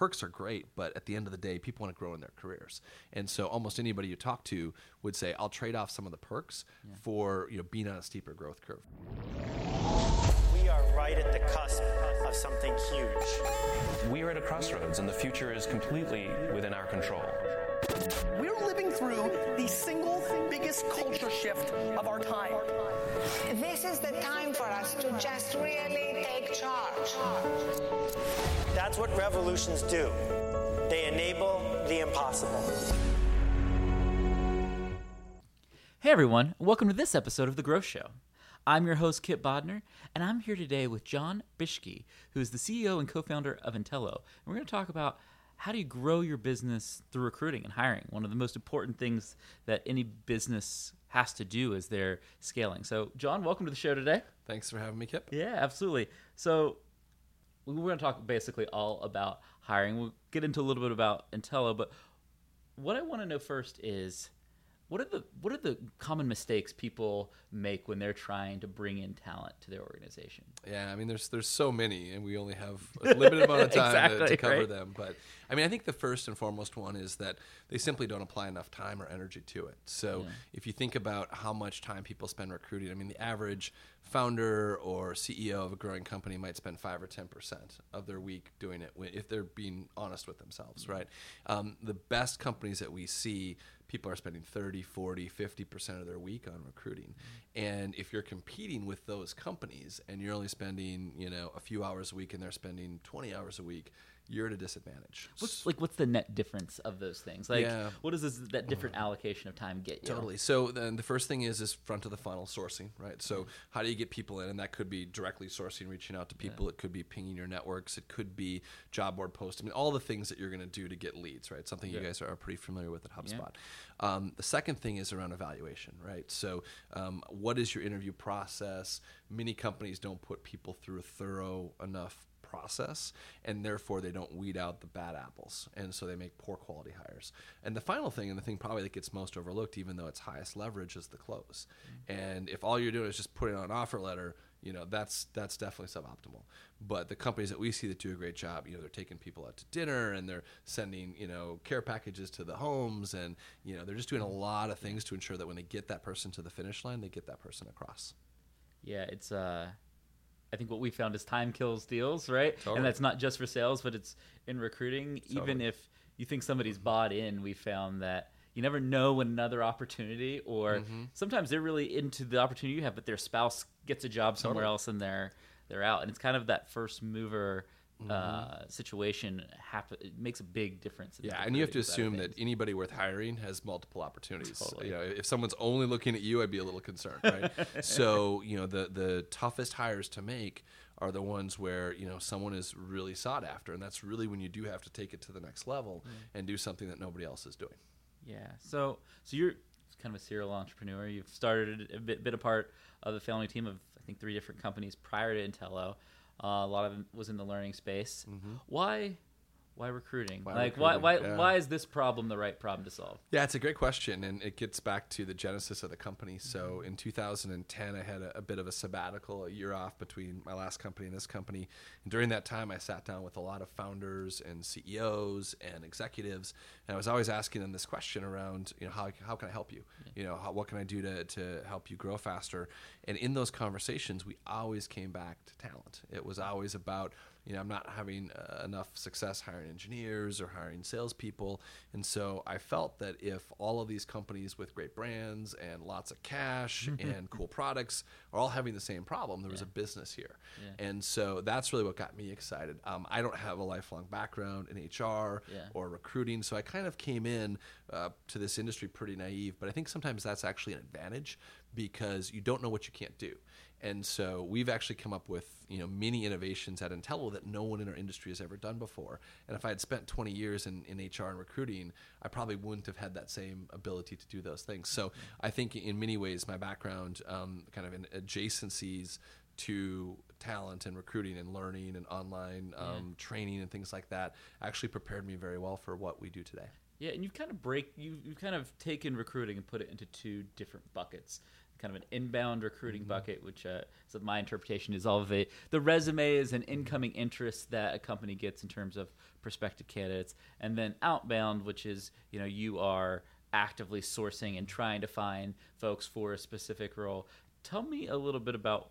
perks are great, but at the end of the day, people want to grow in their careers, and so almost anybody you talk to would say, "I'll trade off some of the perks for you know being on a steeper growth curve." We are right at the cusp of something huge. We are at a crossroads, and the future is completely within our control. We're living through the single biggest culture shift of our time. This is the time for us to just really take charge. That's what revolutions do. They enable the impossible. Hey everyone, welcome to this episode of The Growth Show. I'm your host, Kipp Bodnar, and I'm here today with Jon Bischke, who is the CEO and co founder of Entelo. And we're going to talk about how do you grow your business through recruiting and hiring, one of the most important things that any business has to do as they're scaling. So, Jon, welcome to the show today. Thanks for having me, Kipp. Yeah, absolutely. So, we're going to talk basically all about hiring. We'll get into a little bit about Entelo, but what I want to know first is what are the what are the common mistakes people make when they're trying to bring in talent to their organization? Yeah, I mean, there's there's so many, and we only have a limited amount of time to, Exactly, to cover right. them. But I mean, I think the first and foremost one is that they simply don't apply enough time or energy to it. So if you think about how much time people spend recruiting, I mean, the average founder or CEO of a growing company might spend five or ten percent of their week doing it, if they're being honest with themselves, right? Um, the best companies that we see people are spending 30 40 50% of their week on recruiting. Mm-hmm. And if you're competing with those companies and you're only spending you know a few hours a week and they're spending 20 hours a week you're at a disadvantage What's like what's the net difference of those things? Like Yeah. what does this, that different allocation of time get you? Totally. So then the first thing is is front of the funnel sourcing, right? So how do you get people in? And that could be directly sourcing, reaching out to people. It could be pinging your networks. It could be job board posting. I mean, all the things that you're going to do to get leads, right? Something you guys are pretty familiar with at HubSpot. Um, the second thing is around evaluation, right? So um, what is your interview process? Many companies don't put people through a thorough enough process and therefore they don't weed out the bad apples and so they make poor quality hires. And the final thing and the thing probably that gets most overlooked even though it's highest leverage is the close. And if all you're doing is just putting on an offer letter you know that's that's definitely suboptimal. But the companies that we see that do a great job you know they're taking people out to dinner and they're sending you know care packages to the homes and you know they're just doing a lot of things to ensure that when they get that person to the finish line they get that person across. Yeah, it's uh I think what we found is time kills deals, right? Totally. And that's not just for sales, but it's in recruiting. Even if you think somebody's bought in, we found that you never know when another opportunity or Mm-hmm. sometimes they're really into the opportunity you have, but their spouse gets a job somewhere Totally. else and they're they're out. And it's kind of that first mover Mm-hmm. uh, situation happen it makes a big difference. Yeah, and you have to recruiting side of assume that anybody worth hiring has multiple opportunities. Totally. You know, if someone's only looking at you, I'd be a little concerned, right? so, you know, the the toughest hires to make are the ones where you know someone is really sought after, and that's really when you do have to take it to the next level and do something that nobody else is doing. Yeah. So so you're kind of a serial entrepreneur. You've started a bit, bit a part of the family team of I think three different companies prior to Entelo. Uh, a lot of it was in the learning space. Why why recruiting? Mm-hmm. Why like recruiting? why why Yeah. why is this problem the right problem to solve? Yeah, it's a great question, and it gets back to the genesis of the company. So in 2010, I had a, a bit of a sabbatical, a year off between my last company and this company. And during that time, I sat down with a lot of founders and CEOs and executives, and I was always asking them this question around, you know, how, how can I help you? You know, how, what can I do to, to help you grow faster? And in those conversations, we always came back to talent. It was always about you know, I'm not having uh, enough success hiring engineers or hiring salespeople. And so I felt that if all of these companies with great brands and lots of cash and cool products are all having the same problem, there was a business here. And so that's really what got me excited. Um, I don't have a lifelong background in HR Yeah. or recruiting, so I kind of came in uh, to this industry pretty naive. But I think sometimes that's actually an advantage because you don't know what you can't do. And so we've actually come up with you know many innovations at Entelo that no one in our industry has ever done before. And if I had spent 20 years in, in HR and recruiting, I probably wouldn't have had that same ability to do those things. So I think in many ways my background, um, kind of in adjacencies to talent and recruiting and learning and online um, training and things like that, actually prepared me very well for what we do today. Yeah, and you've kind of break you you've kind of taken recruiting and put it into two different buckets. Kind of an inbound recruiting bucket, which uh, so my interpretation is all of the the is an incoming interest that a company gets in terms of prospective candidates, and then outbound, which is you know you are actively sourcing and trying to find folks for a specific role. Tell me a little bit about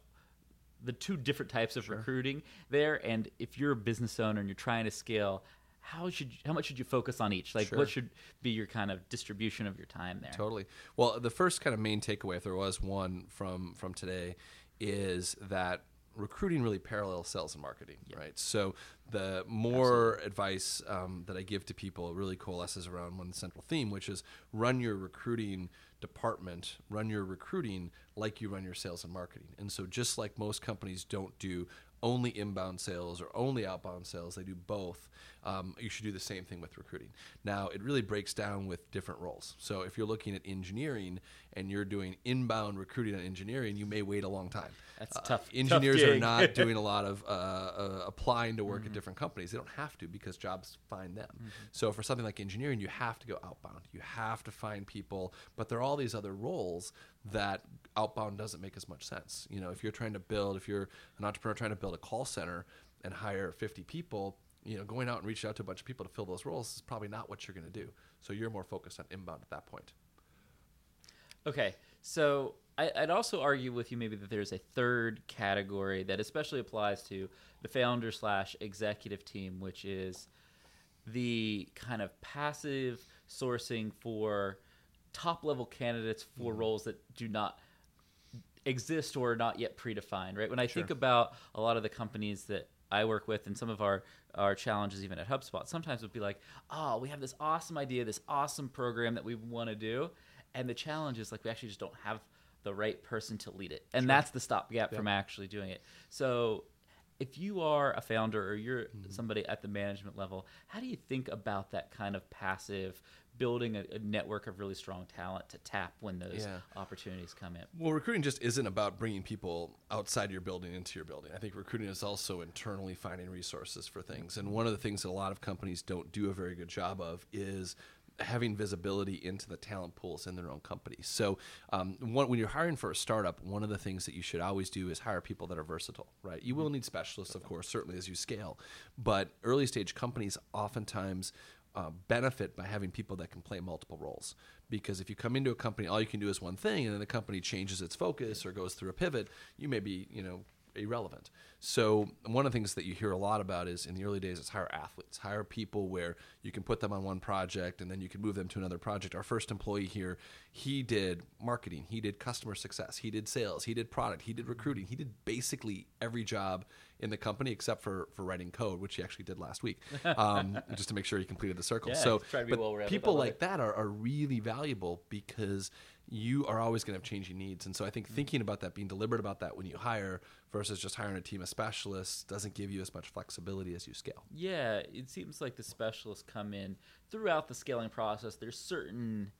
the two different types of recruiting there, and if you're a business owner and you're trying to scale. How should how much should you focus on each? Like, Sure. what should be your kind of distribution of your time there? Totally. Well, the first kind of main takeaway, if there was one from from today, is that recruiting really parallels sales and marketing, right? So the more advice um, that I give to people really coalesces around one central theme, which is run your recruiting department, run your recruiting like you run your sales and marketing. And so just like most companies don't do only inbound sales or only outbound sales, they do both. Um, you should do the same thing with recruiting. Now, it really breaks down with different roles. So, if you're looking at engineering and you're doing inbound recruiting on engineering, you may wait a long time. That's Uh, tough- tough Engineers are not doing a lot of uh, uh, applying to work at different companies. They don't have to because jobs find them. So, for something like engineering, you have to go outbound. You have to find people, but there are all these other roles that outbound doesn't make as much sense. You know, if you're trying to build, if you're an entrepreneur trying to build a call center and hire 50 people, you know, going out and reaching out to a bunch of people to fill those roles is probably not what you're going to do. So you're more focused on inbound at that point. Okay, so I, I'd also argue with you maybe that there's a third category that especially applies to the founder slash executive team, which is the kind of passive sourcing for top level candidates for mm-hmm. roles that do not exist or are not yet predefined, right? When I think about a lot of the companies that I work with and some of our, our challenges even at HubSpot, sometimes would be like, oh, we have this awesome idea, this awesome program that we want to do. And the challenge is like we actually just don't have the right person to lead it. And that's the stopgap from actually doing it. So if you are a founder or you're mm-hmm. somebody at the management level, how do you think about that kind of passive building a, a network of really strong talent to tap when those Yeah. opportunities come in? Well, recruiting just isn't about bringing people outside your building into your building. I think recruiting is also internally finding resources for things. And one of the things that a lot of companies don't do a very good job of is having visibility into the talent pools in their own company. So, um, one, when you're hiring for a startup, one of the things that you should always do is hire people that are versatile, right? You will need specialists, of course, certainly as you scale. But early stage companies oftentimes uh, benefit by having people that can play multiple roles. Because if you come into a company, all you can do is one thing, and then the company changes its focus or goes through a pivot, you may be, you know, irrelevant. So one of the things that you hear a lot about is in the early days is hire athletes, hire people where you can put them on one project and then you can move them to another project. Our first employee here, he did marketing, he did customer success, he did sales, he did product, he did recruiting, he did basically every job in the company except for for writing code, which he actually did last week, um, just to make sure he completed the circle. Yeah, so, but people like that are, are really valuable because you are always going to have changing needs. And so I think Mm-hmm. thinking about that, being deliberate about that when you hire versus just hiring a team of specialists doesn't give you as much flexibility as you scale. Yeah, it seems like the specialists come in throughout the scaling process. There's certain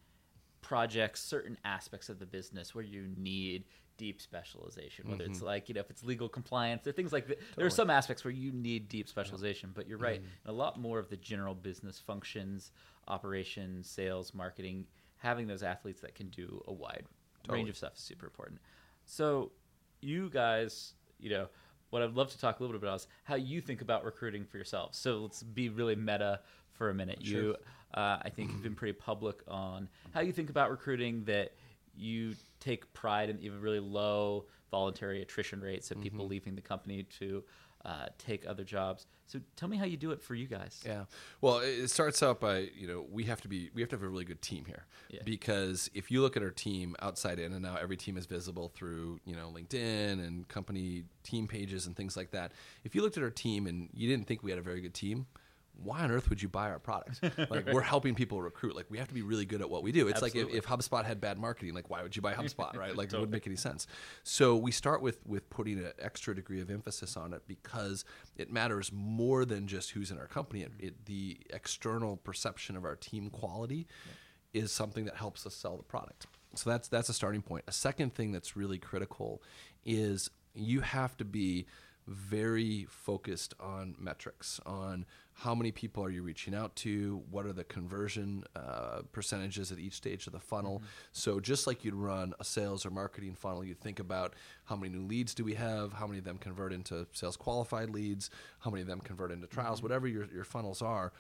projects, certain aspects of the business where you need deep specialization. Whether it's like you know if it's legal compliance, there are things like that. There are some aspects where you need deep specialization, but you're right. A lot more of the general business functions, operations, sales, marketing, having those athletes that can do a wide range of stuff is super important. So, you guys, you know, what I'd love to talk a little bit about is how you think about recruiting for yourselves. So let's be really meta for a minute. You, uh, I think, have been pretty public on how you think about recruiting. That you take pride in even really low voluntary attrition rates of people leaving the company to uh, take other jobs. So tell me how you do it for you guys. Yeah. Well, it starts out by, you know, we have to be we have to have a really good team here. Yeah. Because if you look at our team outside in and now every team is visible through, you know, LinkedIn and company team pages and things like that. If you looked at our team and you didn't think we had a very good team, why on earth would you buy our product? Like we're helping people recruit. Like we have to be really good at what we do. It's like if, if HubSpot had bad marketing, like why would you buy HubSpot, right? Like it wouldn't make any sense. So we start with with putting an extra degree of emphasis on it because it matters more than just who's in our company. It, it, the external perception of our team quality is something that helps us sell the product. So that's that's a starting point. A second thing that's really critical is you have to be very focused on metrics, on how many people are you reaching out to? What are the conversion uh, percentages at each stage of the funnel? So just like you'd run a sales or marketing funnel, you think about how many new leads do we have? How many of them convert into sales qualified leads? How many of them convert into trials? Whatever your, your funnels are,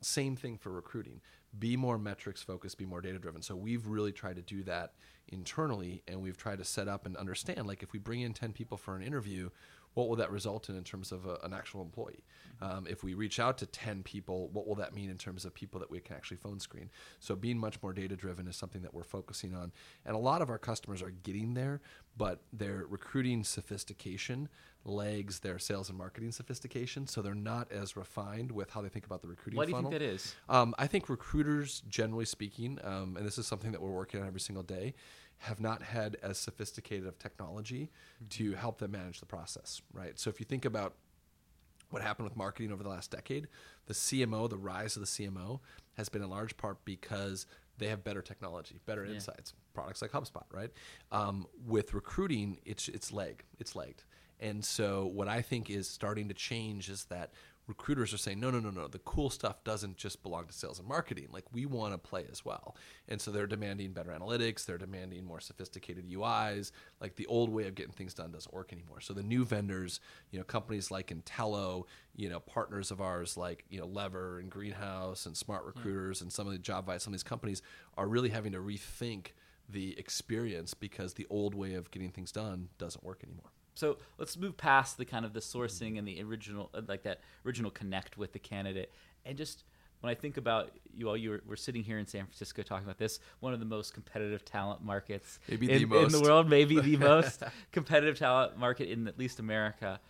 same thing for recruiting. Be more metrics focused, be more data driven. So we've really tried to do that internally and we've tried to set up and understand like if we bring in 10 people for an interview, what will that result in in terms of a, an actual employee? Um, if we reach out to 10 people, what will that mean in terms of people that we can actually phone screen? So being much more data driven is something that we're focusing on. And a lot of our customers are getting there, but their recruiting sophistication lags their sales and marketing sophistication. So they're not as refined with how they think about the recruiting Why do you funnel. think that is? Um, I think recruiters, generally speaking, um, and this is something that we're working on every single day, have not had as sophisticated of technology to help them manage the process, right? So if you think about what happened with marketing over the last decade, the CMO, the rise of the CMO, has been in large part because they have better technology, better insights, products like HubSpot, right? Um, with recruiting, it's it's leg, it's lagged, and so what I think is starting to change is that recruiters are saying, no, no, no, no, the cool stuff doesn't just belong to sales and marketing. Like we want to play as well. And so they're demanding better analytics, they're demanding more sophisticated UIs. Like the old way of getting things done doesn't work anymore. So the new vendors, you know, companies like Entelo, you know, partners of ours like, you know, Lever and Greenhouse and Smart mm. Recruiters and some of the JobVite, some of these companies are really having to rethink the experience because the old way of getting things done doesn't work anymore. So let's move past the kind of the sourcing and the original, uh, like that original connect with the candidate, and just when I think about you all, you were, we're sitting here in San Francisco talking about this, one of the most competitive talent markets Maybe the in, in the world, maybe the most competitive talent market in at least America.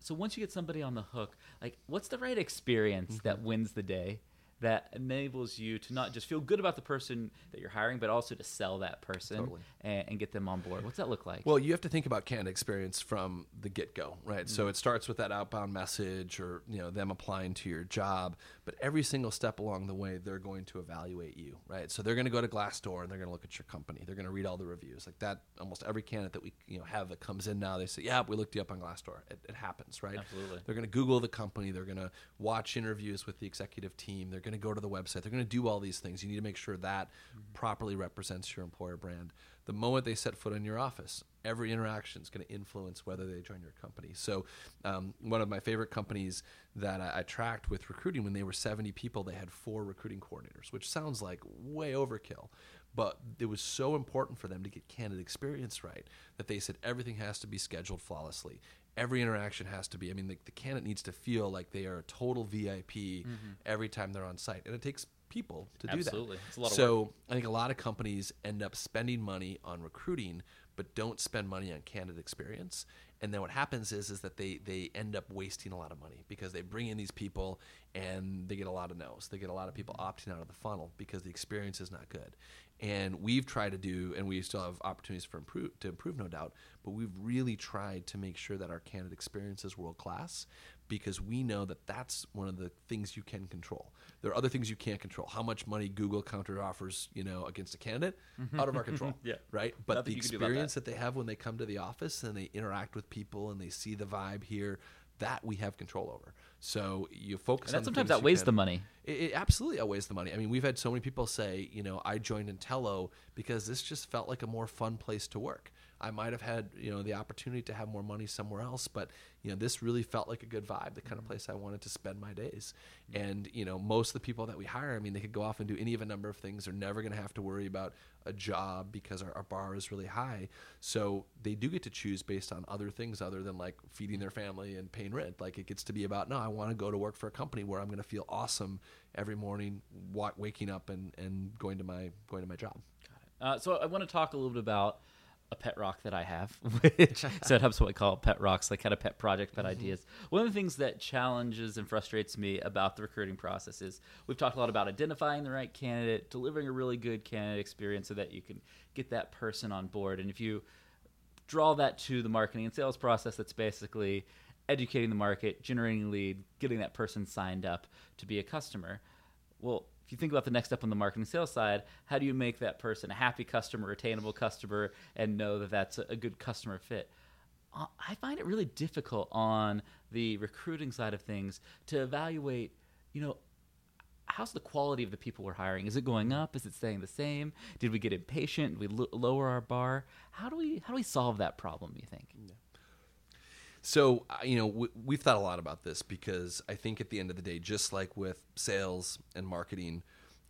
So once you get somebody on the hook, like what's the right experience Mm-hmm. that wins the day? That enables you to not just feel good about the person that you're hiring, but also to sell that person Totally. and, and get them on board. What's that look like? Well, you have to think about candidate experience from the get go, right? So mm-hmm. it starts with that outbound message or you know them applying to your job, but every single step along the way, they're going to evaluate you, right? So they're going to go to Glassdoor and they're going to look at your company. They're going to read all the reviews, like that. Almost every candidate that we you know have that comes in now, they say, "Yeah, we looked you up on Glassdoor." It, it happens, right? Absolutely. They're going to Google the company. They're going to watch interviews with the executive team. They're going to go to the website. They're going to do all these things. You need to make sure that mm-hmm. properly represents your employer brand. The moment they set foot in your office, every interaction is going to influence whether they join your company. So, um, one of my favorite companies that I, I tracked with recruiting, when they were 70 people, they had four recruiting coordinators, which sounds like way overkill. But it was so important for them to get candidate experience right that they said everything has to be scheduled flawlessly every interaction has to be. I mean, the, the candidate needs to feel like they are a total VIP every time they're on site, and it takes people to do Absolutely. that. It's a lot of so I think a lot of companies end up spending money on recruiting, but don't spend money on candidate experience. And then what happens is is that they they end up wasting a lot of money because they bring in these people and they get a lot of no's. They get a lot of people opting out of the funnel because the experience is not good. And we've tried to do, and we still have opportunities for improve to improve, no doubt. But we've really tried to make sure that our candidate experience is world class because we know that that's one of the things you can control. There are other things you can't control. How much money Google counter offers, you know, against a candidate, mm-hmm. out of our control. Yeah. Right. But Nothing the you can do about experience that. that they have when they come to the office and they interact with people and they see the vibe here, that we have control over. So you focus And that sometimes outweighs the money. It, it absolutely outweighs the money. I mean, we've had so many people say, you know, I joined Entelo because this just felt like a more fun place to work. I might have had, you know, the opportunity to have more money somewhere else, but you know, this really felt like a good vibe, the kind of place I wanted to spend my days. And you know, most of the people that we hire, I mean, they could go off and do any of a number of things. They're never going to have to worry about a job because our, our bar is really high. So they do get to choose based on other things other than like feeding their family and paying rent. Like it gets to be about, no, I want to go to work for a company where I'm going to feel awesome every morning, waking up and, and going to my going to my job. Uh, so I want to talk a little bit about a pet rock that I have, which so at HubSpot we call pet rocks, like kind of pet project, pet mm-hmm. ideas. One of the things that challenges and frustrates me about the recruiting process is we've talked a lot about identifying the right candidate, delivering a really good candidate experience so that you can get that person on board. And if you draw that to the marketing and sales process, that's basically educating the market, generating a lead, getting that person signed up to be a customer. Well, if you think about the next step on the marketing sales side, how do you make that person a happy customer, attainable customer, and know that that's a good customer fit? Uh, I find it really difficult on the recruiting side of things to evaluate, you know, how's the quality of the people we're hiring? Is it going up? Is it staying the same? Did we get impatient? Did we lo- lower our bar? How do we how do we solve that problem? You think? So, uh, you know, we, we've thought a lot about this because I think at the end of the day, just like with sales and marketing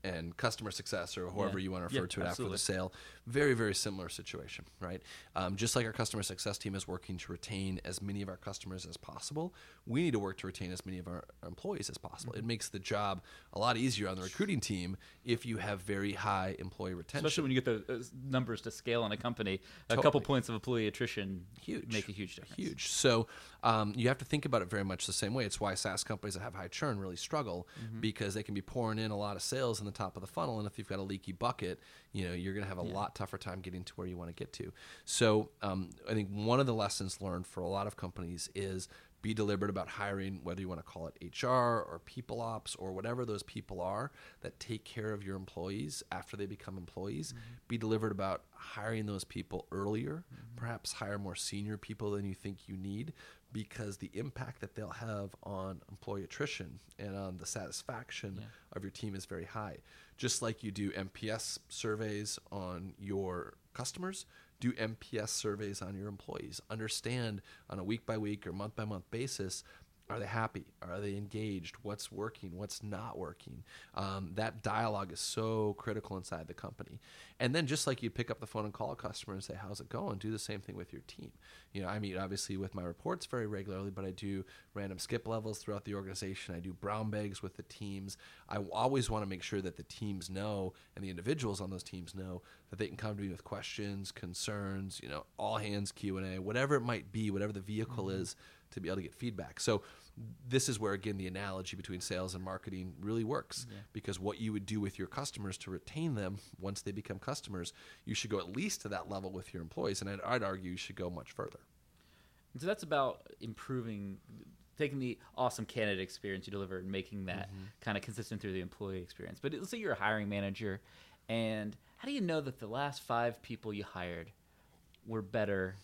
and customer success or whoever Yeah. you want to Yeah, refer to it after the sale, very, very similar situation, right? Um, just like our customer success team is working to retain as many of our customers as possible, we need to work to retain as many of our employees as possible. Mm-hmm. It makes the job a lot easier on the recruiting team if you have very high employee retention. Especially when you get the uh, numbers to scale in a company, a couple points of employee attrition huge make a huge difference. huge so um, you have to think about it very much the same way it's why saas companies that have high churn really struggle Mm-hmm. because they can be pouring in a lot of sales in the top of the funnel and if you've got a leaky bucket you know you're going to have a lot tougher time getting to where you want to get to. So um, i think one of the lessons learned for a lot of companies is be deliberate about hiring whether you want to call it hr or people ops or whatever those people are that take care of your employees after they become employees. Be deliberate about hiring those people earlier perhaps hire more senior people than you think you need because the impact that they'll have on employee attrition and on the satisfaction of your team is very high just like you do NPS surveys on your customers do NPS surveys on your employees. Understand on a week by week or month by month basis are they happy? Are they engaged? What's working? What's not working? Um, that dialogue is so critical inside the company. And then, just like you pick up the phone and call a customer and say, "How's it going?" Do the same thing with your team. You know, I meet obviously with my reports very regularly, but I do random skip levels throughout the organization. I do brown bags with the teams. I always want to make sure that the teams know and the individuals on those teams know that they can come to me with questions, concerns. You know, all hands Q and A, whatever it might be, whatever the vehicle is to be able to get feedback. So this is where again the analogy between sales and marketing really works because what you would do with your customers to retain them once they become customers, you should go at least to that level with your employees, and I'd, I'd argue you should go much further. So that's about improving, taking the awesome candidate experience you deliver and making that Mm-hmm. kind of consistent through the employee experience. But let's say you're a hiring manager, and how do you know that the last five people you hired were better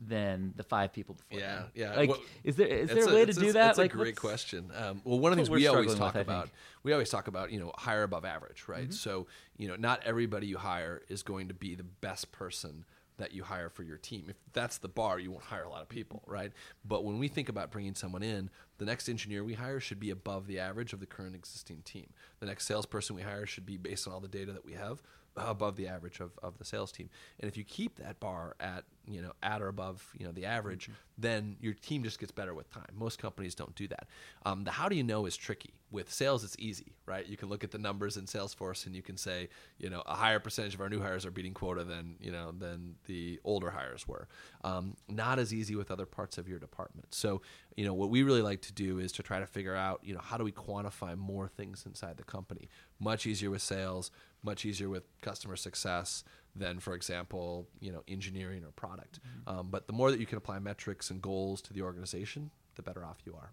than the five people before? Yeah, them? yeah. Like, Well, is there is there a way to do that? That's like, a great question. Um, well, one of the things we always talk with, about, we always talk about, you know, hire above average, right? Mm-hmm. So, you know, not everybody you hire is going to be the best person that you hire for your team. If that's the bar, you won't hire a lot of people, right? But when we think about bringing someone in, the next engineer we hire should be above the average of the current existing team. The next salesperson we hire should be based on all the data that we have above the average of, of the sales team. And if you keep that bar at, you know, at or above, you know, the average, then your team just gets better with time. Most companies don't do that. Um, the how do you know is tricky. With sales, it's easy, right? You can look at the numbers in Salesforce and you can say, you know, a higher percentage of our new hires are beating quota than, you know, than the older hires were. Um, not as easy with other parts of your department. So, you know, what we really like to do is to try to figure out, you know, how do we quantify more things inside the company? Much easier with sales, much easier with customer success than, for example, you know, engineering or product. Um, but the more that you can apply metrics and goals to the organization, the better off you are.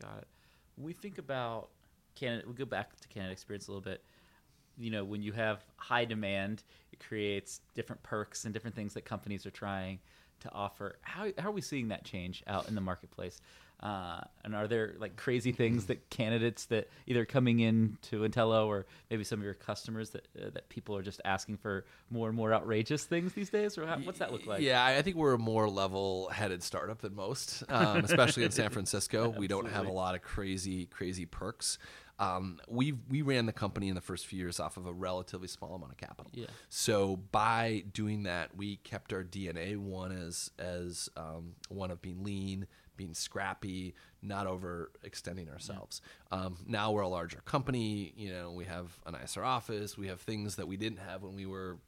Got it. When we think about Canada. we go back to Canada experience a little bit. You know, when you have high demand, it creates different perks and different things that companies are trying to offer. How, how are we seeing that change out in the marketplace? Uh, and are there like crazy things that candidates that either coming in to Entelo or maybe some of your customers that uh, that people are just asking for more and more outrageous things these days? Or how, what's that look like? Yeah, I think we're a more level-headed startup than most, um, especially in San Francisco. We don't have a lot of crazy, crazy perks. Um, we we ran the company in the first few years off of a relatively small amount of capital. Yeah. So by doing that, we kept our DNA one as as um, one of being lean, being scrappy, not overextending ourselves. Um, now we're a larger company. You know, we have a nicer office. We have things that we didn't have when we were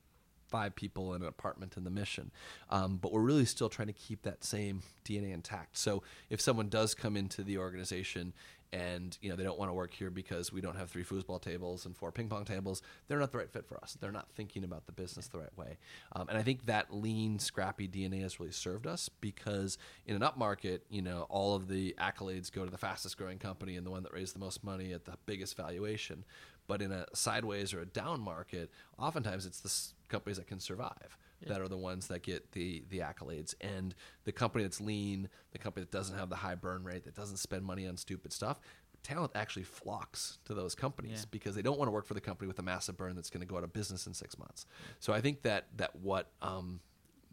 five people in an apartment in the mission. Um, but we're really still trying to keep that same DNA intact. So if someone does come into the organization and you know they don't want to work here because we don't have three foosball tables and four ping pong tables, they're not the right fit for us. They're not thinking about the business the right way. Um, and I think that lean, scrappy DNA has really served us because in an upmarket, you know, all of the accolades go to the fastest growing company and the one that raised the most money at the biggest valuation. But in a sideways or a down market, oftentimes it's the s- companies that can survive. that are the ones that get the the accolades. And the company that's lean, the company that doesn't have the high burn rate, that doesn't spend money on stupid stuff, talent actually flocks to those companies Yeah. because they don't want to work for the company with a massive burn that's going to go out of business in six months. So I think that that what um,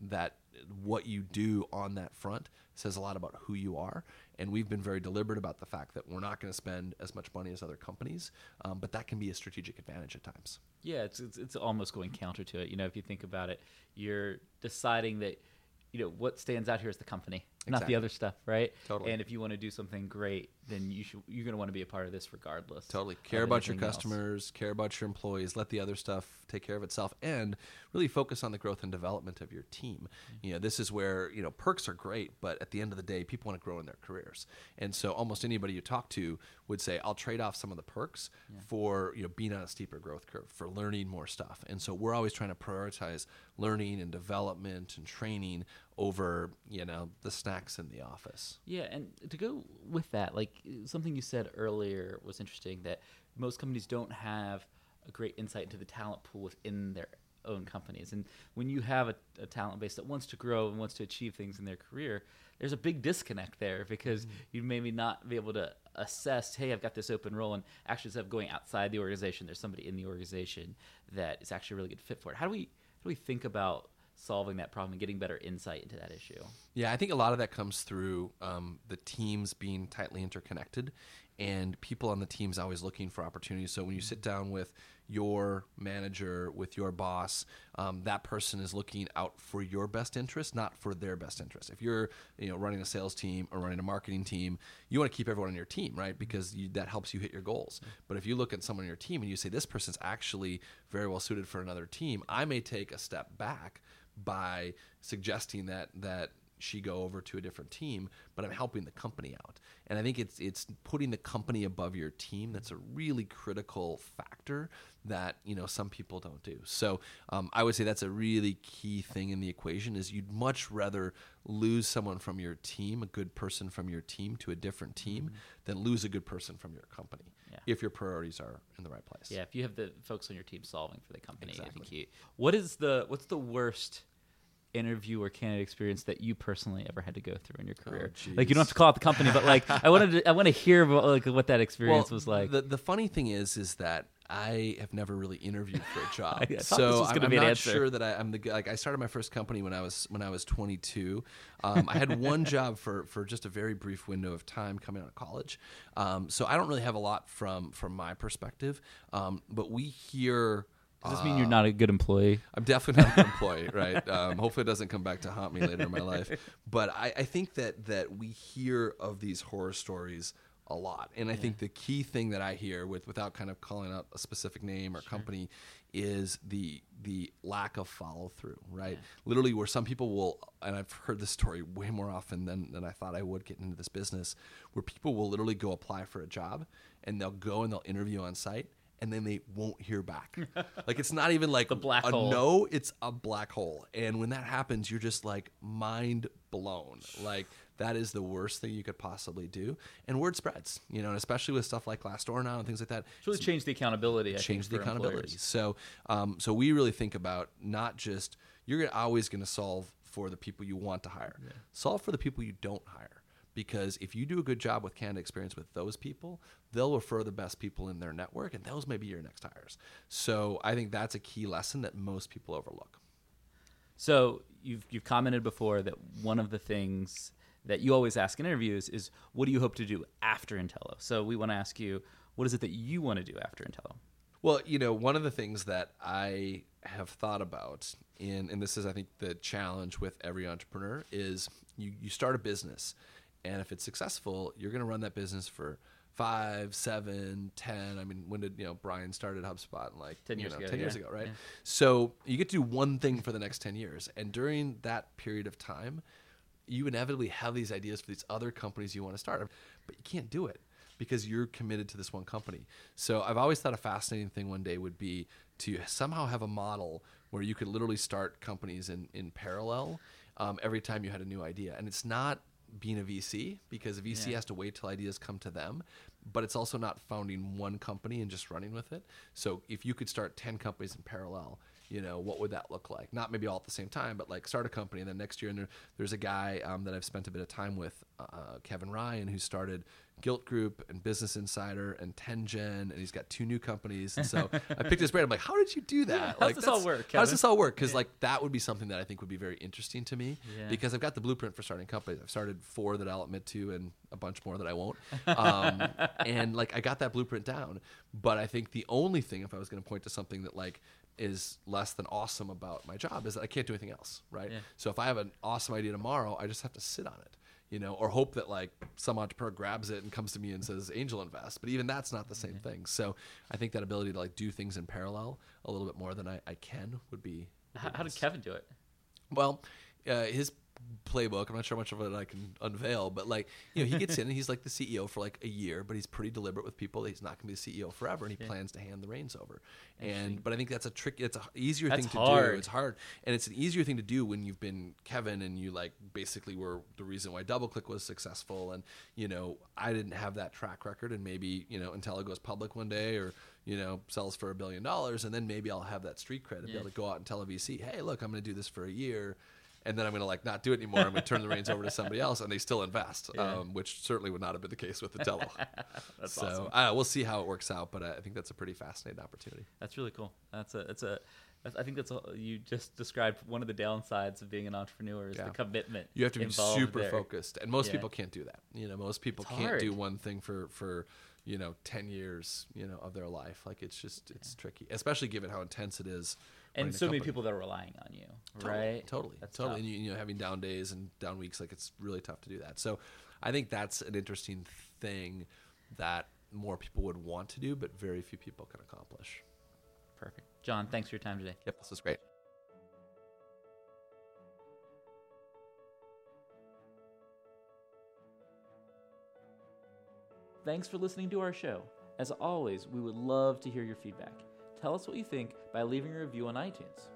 that what you do on that front says a lot about who you are. And we've been very deliberate about the fact that we're not going to spend as much money as other companies, um, but that can be a strategic advantage at times. Yeah, it's, it's it's almost going counter to it. You know, if you think about it, you're deciding that you know what stands out here is the company, not Exactly. the other stuff, right? Totally. And if you want to do something great, then you should you're going to want to be a part of this regardless. Totally. Care about your anything else. customers, care about your employees, let the other stuff take care of itself and really focus on the growth and development of your team. Mm-hmm. You know, this is where, you know, perks are great, but at the end of the day, people want to grow in their careers. And so almost anybody you talk to would say, I'll trade off some of the perks for, you know, being on a steeper growth curve, for learning more stuff. And so we're always trying to prioritize learning and development and training over, you know, the snacks in the office. Yeah, and to go with that, like something you said earlier was interesting that most companies don't have a great insight into the talent pool within their own companies. And when you have a, a talent base that wants to grow and wants to achieve things in their career, there's a big disconnect there because mm-hmm. you maybe not be able to assess, hey, I've got this open role, and actually instead of going outside the organization, there's somebody in the organization that is actually a really good fit for it. How do we how do we think about solving that problem and getting better insight into that issue? Yeah, I think a lot of that comes through um, the teams being tightly interconnected and people on the teams always looking for opportunities. So when you sit down with your manager, with your boss, um, that person is looking out for your best interest, not for their best interest. If you're you know running a sales team or running a marketing team, you want to keep everyone on your team, right? Because you, that helps you hit your goals. But if you look at someone on your team and you say this person's actually very well suited for another team, I may take a step back by suggesting that that she go over to a different team, but I'm helping the company out. And I think it's it's putting the company above your team that's a really critical factor that you know some people don't do. So um, I would say that's a really key thing in the equation. Is you'd much rather lose someone from your team, a good person from your team, to a different team, than lose a good person from your company. Yeah. If your priorities are in the right place. Yeah, if you have the folks on your team solving for the company, I think Exactly. you. What is the what's the worst interview or candidate experience that you personally ever had to go through in your oh, career? like you don't have to call out the company, but like I wanted to, I want to hear about like what that experience was like. The the funny thing is, is that I have never really interviewed for a job. I so I'm, I'm an not answer. sure that I, I'm the like I started my first company when I was when I was 22. Um, I had one job for for just a very brief window of time coming out of college. Um, so I don't really have a lot from from my perspective. Um, but we hear. Does this mean you're not a good employee? I'm definitely not an employee, right? Um, hopefully, it doesn't come back to haunt me later in my life. But I, I think that that we hear of these horror stories a lot, and I think the key thing that I hear, with without kind of calling out a specific name or company, is the the lack of follow through, right? Literally, where some people will, and I've heard this story way more often than than I thought I would getting into this business, where people will literally go apply for a job, and they'll go and they'll interview on site. And then they won't hear back. like it's not even like The black a hole. no, it's a black hole. And when that happens, you're just like mind blown. Like that is the worst thing you could possibly do. And word spreads, you know, and especially with stuff like Glassdoor now and things like that. It's really changed the accountability. I change the accountability. employers. So, um, so we really think about not just you're always going to solve for the people you want to hire. Solve for the people you don't hire. Because if you do a good job with candidate experience with those people, they'll refer the best people in their network, and those may be your next hires. So I think that's a key lesson that most people overlook. So you've you've commented before that one of the things that you always ask in interviews is, "What do you hope to do after Entelo?" So we want to ask you, what is it that you want to do after Entelo? Well, you know, one of the things that I have thought about, in, and this is, I think, the challenge with every entrepreneur, is you, you start a business, and if it's successful, you're going to run that business for five, seven, ten. I mean, when did you know Brian started HubSpot? In like 10 you years know, ago, Ten years ago, right? Yeah. So you get to do one thing for the next ten years, and during that period of time, you inevitably have these ideas for these other companies you want to start, but you can't do it because you're committed to this one company. So I've always thought a fascinating thing one day would be to somehow have a model where you could literally start companies in in parallel um, every time you had a new idea, and it's not being a VC because a VC Yeah. has to wait till ideas come to them, but it's also not founding one company and just running with it. So if you could start 10 companies in parallel you know, what would that look like? Not maybe all at the same time, but like start a company, and then next year, and there, there's a guy um, that I've spent a bit of time with, uh, Kevin Ryan, who started Gilt Groupe and Business Insider and 10gen, and he's got two new companies. And so I picked his brain. I'm like, how did you do that? How's like, this all work, How does this all work? Because like that would be something that I think would be very interesting to me Yeah. because I've got the blueprint for starting companies. I've started four that I'll admit to, and a bunch more that I won't. Um, and like I got that blueprint down. But I think the only thing, if I was going to point to something that like is less than awesome about my job, is that I can't do anything else, right? Yeah. So if I have an awesome idea tomorrow, I just have to sit on it. You know, or hope that like some entrepreneur grabs it and comes to me and says angel invest. But even that's not the same thing. So I think that ability to like do things in parallel a little bit more than I, I can would be. How, how did Kevin do it? Well, uh, his playbook. I'm not sure how much of it I can unveil, but like you know, he gets in and he's like the CEO for like a year, but he's pretty deliberate with people. that He's not going to be the CEO forever, and he plans to hand the reins over. And but I think that's a trick. It's a easier That's thing to hard. do. It's hard, and it's an easier thing to do when you've been Kevin and you like basically were the reason why DoubleClick was successful. And you know, I didn't have that track record, and maybe you know until it goes public one day or. You know, sells for a billion dollars, and then maybe I'll have that street cred and be able to go out and tell a VC, "Hey, look, I'm going to do this for a year, and then I'm going to like not do it anymore. I'm going to turn the reins over to somebody else, and they still invest, um, which certainly would not have been the case with Entelo. That's so awesome. uh, we'll see how it works out, but I think that's a pretty fascinating opportunity. That's really cool. That's a. That's a. I think that's a, you just described one of the downsides of being an entrepreneur is Yeah. the commitment. You have to be super there. focused, and most Yeah. people can't do that. You know, most people It's can't do one thing for for you know ten years, you know, of their life. Like it's just it's tricky, especially given how intense it is. And so many people that are relying on you, Totally, right? Totally, That's totally. tough. And you, you know, having down days and down weeks, like it's really tough to do that. So, I think that's an interesting thing that more people would want to do, but very few people can accomplish. Perfect. Jon, thanks for your time today. Yep, this is great. Thanks for listening to our show. As always, we would love to hear your feedback. Tell us what you think by leaving a review on iTunes.